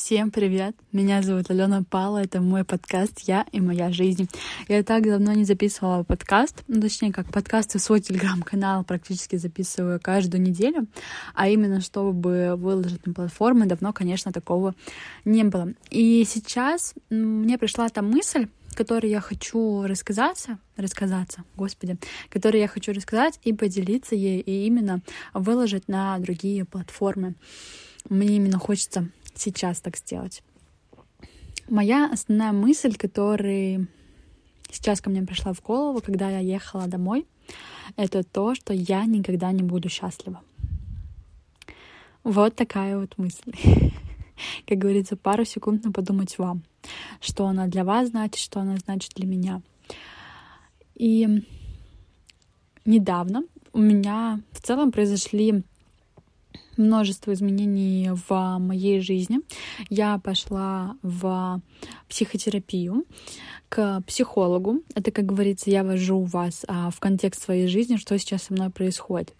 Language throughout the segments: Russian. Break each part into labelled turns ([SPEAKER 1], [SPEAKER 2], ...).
[SPEAKER 1] Всем привет! Меня зовут Алена Пала, это мой подкаст «Я и моя жизнь». Я так давно не записывала подкаст, ну, точнее, как подкасты в свой телеграм-канал практически записываю каждую неделю, а именно, чтобы выложить на платформы, давно, конечно, такого не было. И сейчас мне пришла та мысль, которой я хочу рассказаться, рассказаться, господи, которой я хочу рассказать и поделиться ей, и именно выложить на другие платформы. Мне именно хочется сейчас так сделать. Моя основная мысль, которая сейчас ко мне пришла в голову, когда я ехала домой, это то, что я никогда не буду счастлива. Вот такая вот мысль. Как говорится, пару секунд на подумать вам, что она для вас значит, что она значит для меня. И недавно у меня в целом произошли множество изменений в моей жизни. Я пошла в психотерапию к психологу. Это, как говорится, я вожу вас а, в контекст своей жизни, что сейчас со мной происходит.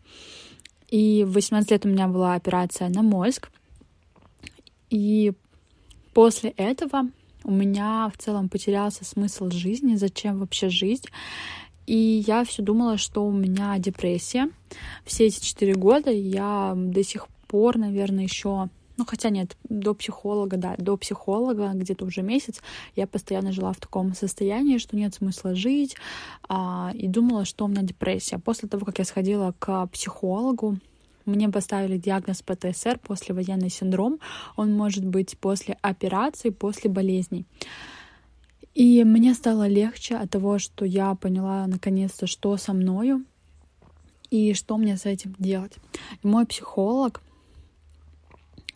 [SPEAKER 1] И в 18 лет у меня была операция на мозг. И после этого у меня в целом потерялся смысл жизни, зачем вообще жить. И я все думала, что у меня депрессия. Все эти четыре года я до сих пор, наверное, еще ну, хотя нет, до психолога, да, до психолога где-то уже месяц я постоянно жила в таком состоянии, что нет смысла жить, а, и думала, что у меня депрессия. После того, как я сходила к психологу, мне поставили диагноз ПТСР, послевоенный синдром. Он может быть после операции, после болезней. И мне стало легче от того, что я поняла наконец-то, что со мною и что мне с этим делать. И мой психолог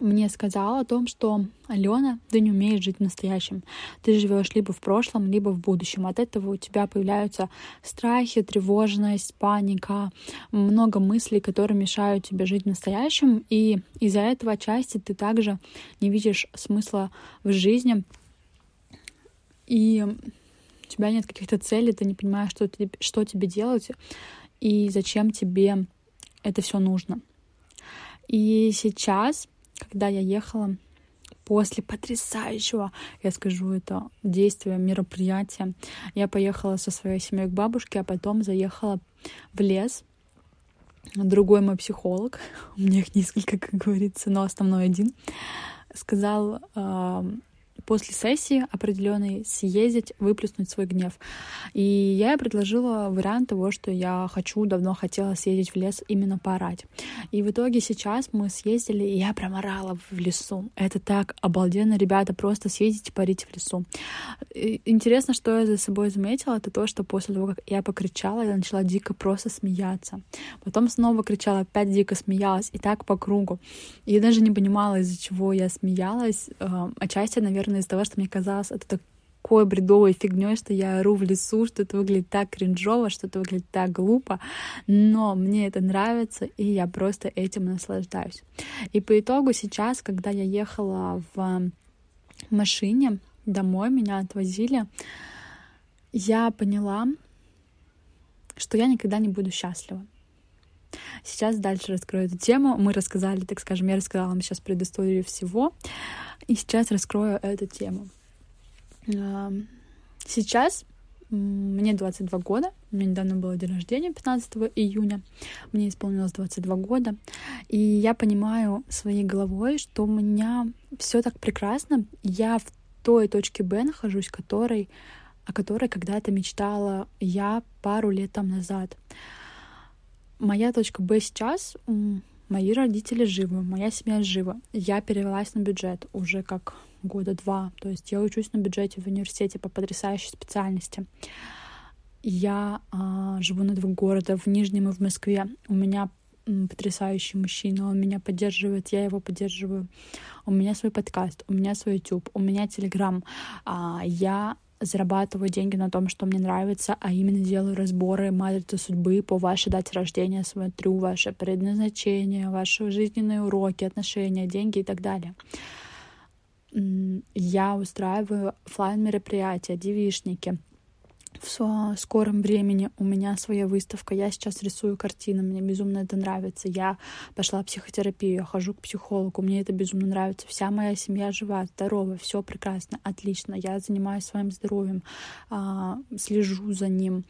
[SPEAKER 1] мне сказал о том, что Алена, ты не умеешь жить в настоящем. Ты живешь либо в прошлом, либо в будущем. От этого у тебя появляются страхи, тревожность, паника, много мыслей, которые мешают тебе жить в настоящем. И из-за этого отчасти ты также не видишь смысла в жизни, и у тебя нет каких-то целей, ты не понимаешь, что, ты, что тебе делать и зачем тебе это все нужно. И сейчас, когда я ехала после потрясающего, я скажу это, действия, мероприятия, я поехала со своей семьей к бабушке, а потом заехала в лес. Другой мой психолог, у меня их несколько, как говорится, но основной один, сказал, после сессии определенной съездить, выплеснуть свой гнев. И я предложила вариант того, что я хочу, давно хотела съездить в лес именно поорать. И в итоге сейчас мы съездили, и я прям орала в лесу. Это так обалденно, ребята, просто съездите, парить в лесу. И интересно, что я за собой заметила, это то, что после того, как я покричала, я начала дико просто смеяться. Потом снова кричала, опять дико смеялась, и так по кругу. Я даже не понимала, из-за чего я смеялась. Эм, отчасти, наверное, наверное, из-за того, что мне казалось это такой бредовой фигней, что я ору в лесу, что это выглядит так кринжово, что это выглядит так глупо, но мне это нравится, и я просто этим наслаждаюсь. И по итогу сейчас, когда я ехала в машине домой, меня отвозили, я поняла, что я никогда не буду счастлива. Сейчас дальше раскрою эту тему. Мы рассказали, так скажем, я рассказала вам сейчас предысторию всего. И сейчас раскрою эту тему. Сейчас мне 22 года, у меня недавно было день рождения, 15 июня, мне исполнилось 22 года, и я понимаю своей головой, что у меня все так прекрасно, я в той точке Б нахожусь, которой, о которой когда-то мечтала я пару лет там назад. Моя точка Б сейчас Мои родители живы, моя семья жива. Я перевелась на бюджет уже как года два. То есть я учусь на бюджете в университете по потрясающей специальности. Я а, живу на два города, в Нижнем и в Москве. У меня потрясающий мужчина, он меня поддерживает, я его поддерживаю. У меня свой подкаст, у меня свой YouTube, у меня Telegram. А, я зарабатываю деньги на том, что мне нравится, а именно делаю разборы матрицы судьбы по вашей дате рождения, смотрю ваше предназначение, ваши жизненные уроки, отношения, деньги и так далее. Я устраиваю офлайн мероприятия, девишники, в скором времени у меня своя выставка. Я сейчас рисую картины, мне безумно это нравится. Я пошла в психотерапию, я хожу к психологу, мне это безумно нравится. Вся моя семья жива, здорова, все прекрасно, отлично. Я занимаюсь своим здоровьем, а, слежу за ним.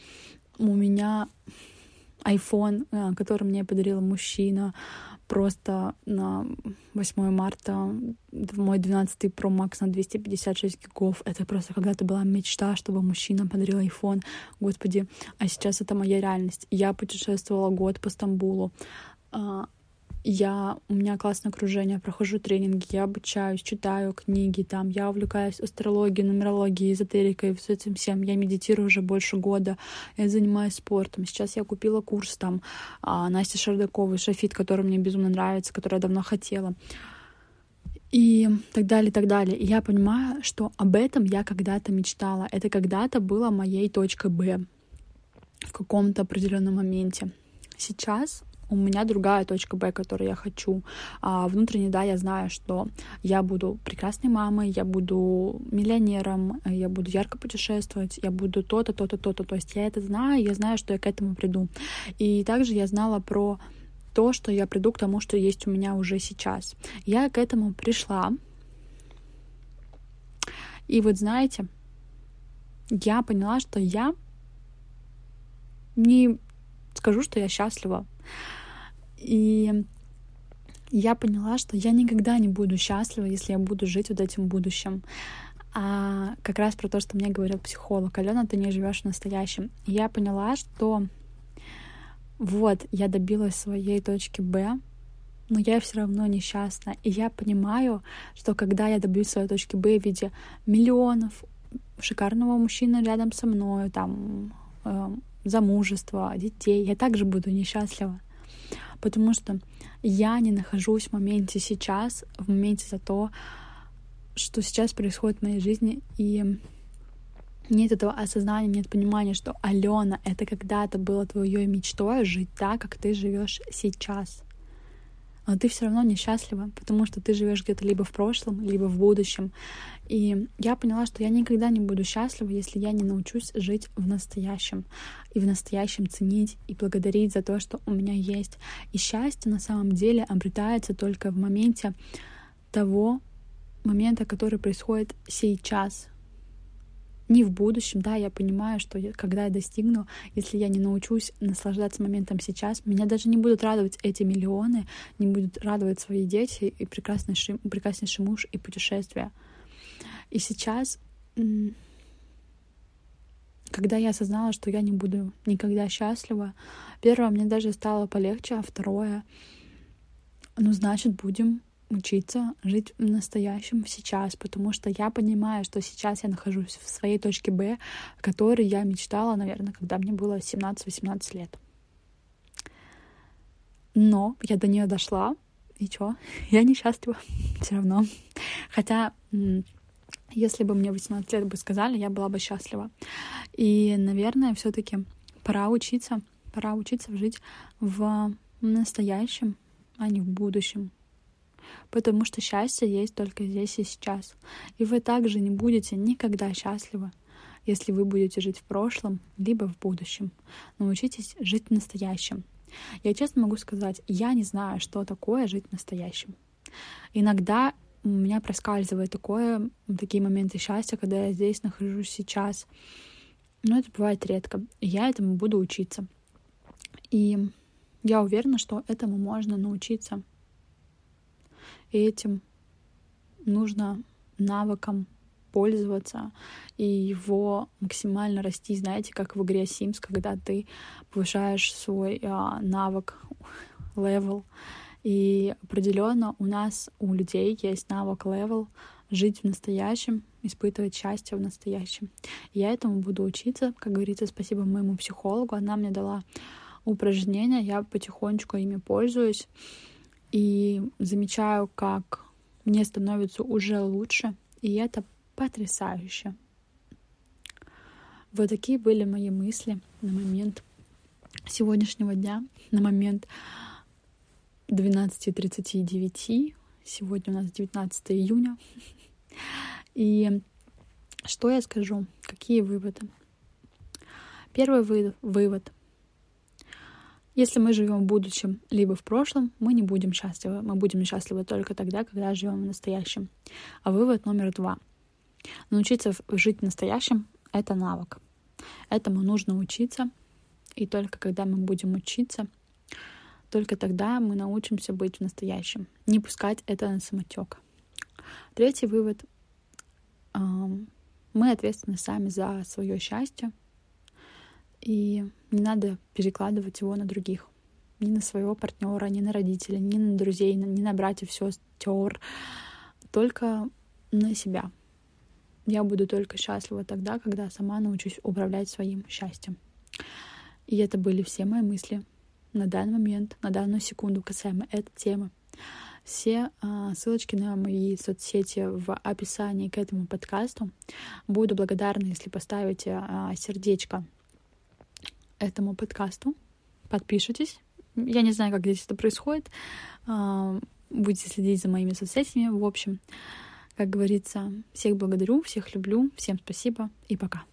[SPEAKER 1] У меня iPhone, а, который мне подарил мужчина, просто на 8 марта мой 12 Pro Max на 256 гигов. Это просто когда-то была мечта, чтобы мужчина подарил iPhone. Господи, а сейчас это моя реальность. Я путешествовала год по Стамбулу. Я, у меня классное окружение, прохожу тренинги, я обучаюсь, читаю книги, там, я увлекаюсь астрологией, нумерологией, эзотерикой, с этим всем. Я медитирую уже больше года, я занимаюсь спортом. Сейчас я купила курс там а, Насти Шардаковой, Шафит, который мне безумно нравится, который я давно хотела. И так далее, так далее. И я понимаю, что об этом я когда-то мечтала. Это когда-то было моей точкой Б в каком-то определенном моменте. Сейчас у меня другая точка Б, которую я хочу. А внутренне, да, я знаю, что я буду прекрасной мамой, я буду миллионером, я буду ярко путешествовать, я буду то-то, то-то, то-то. То есть я это знаю, я знаю, что я к этому приду. И также я знала про то, что я приду к тому, что есть у меня уже сейчас. Я к этому пришла. И вот знаете, я поняла, что я не скажу, что я счастлива. И я поняла, что я никогда не буду счастлива, если я буду жить вот этим будущим. А как раз про то, что мне говорил психолог, Алена, ты не живешь в настоящем. И я поняла, что вот, я добилась своей точки Б, но я все равно несчастна. И я понимаю, что когда я добьюсь своей точки Б в виде миллионов шикарного мужчины рядом со мной, там, э, замужества, детей, я также буду несчастлива потому что я не нахожусь в моменте сейчас, в моменте за то, что сейчас происходит в моей жизни, и нет этого осознания, нет понимания, что Алена, это когда-то было твоей мечтой жить так, как ты живешь сейчас но ты все равно несчастлива, потому что ты живешь где-то либо в прошлом, либо в будущем. И я поняла, что я никогда не буду счастлива, если я не научусь жить в настоящем. И в настоящем ценить и благодарить за то, что у меня есть. И счастье на самом деле обретается только в моменте того момента, который происходит сейчас, не в будущем, да, я понимаю, что я, когда я достигну, если я не научусь наслаждаться моментом сейчас, меня даже не будут радовать эти миллионы, не будут радовать свои дети и прекраснейший, прекраснейший муж и путешествия. И сейчас, когда я осознала, что я не буду никогда счастлива, первое, мне даже стало полегче, а второе, ну, значит, будем учиться жить в настоящем сейчас, потому что я понимаю, что сейчас я нахожусь в своей точке Б, о которой я мечтала, наверное, когда мне было 17-18 лет. Но я до нее дошла, и чё? Я несчастлива все равно. Хотя, если бы мне 18 лет бы сказали, я была бы счастлива. И, наверное, все таки пора учиться, пора учиться жить в настоящем, а не в будущем потому что счастье есть только здесь и сейчас. И вы также не будете никогда счастливы, если вы будете жить в прошлом, либо в будущем. Научитесь жить в настоящем. Я честно могу сказать, я не знаю, что такое жить в настоящем. Иногда у меня проскальзывает такое, такие моменты счастья, когда я здесь нахожусь сейчас. Но это бывает редко. И я этому буду учиться. И я уверена, что этому можно научиться и этим нужно навыком пользоваться и его максимально расти, знаете, как в игре Sims, когда ты повышаешь свой а, навык, level. И определенно у нас, у людей есть навык level жить в настоящем, испытывать счастье в настоящем. Я этому буду учиться, как говорится, спасибо моему психологу. Она мне дала упражнения, я потихонечку ими пользуюсь и замечаю, как мне становится уже лучше, и это потрясающе. Вот такие были мои мысли на момент сегодняшнего дня, на момент 12.39. Сегодня у нас 19 июня. И что я скажу? Какие выводы? Первый вывод. Если мы живем в будущем либо в прошлом, мы не будем счастливы. Мы будем счастливы только тогда, когда живем в настоящем. А вывод номер два. Научиться жить в настоящем — это навык. Этому нужно учиться. И только когда мы будем учиться, только тогда мы научимся быть в настоящем. Не пускать это на самотек. Третий вывод. Мы ответственны сами за свое счастье. И не надо перекладывать его на других. Ни на своего партнера, ни на родителей, ни на друзей, ни на братьев, сестер. Только на себя. Я буду только счастлива тогда, когда сама научусь управлять своим счастьем. И это были все мои мысли на данный момент, на данную секунду касаемо этой темы. Все а, ссылочки на мои соцсети в описании к этому подкасту. Буду благодарна, если поставите а, сердечко этому подкасту. Подпишитесь. Я не знаю, как здесь это происходит. А, будете следить за моими соцсетями. В общем, как говорится, всех благодарю, всех люблю, всем спасибо и пока.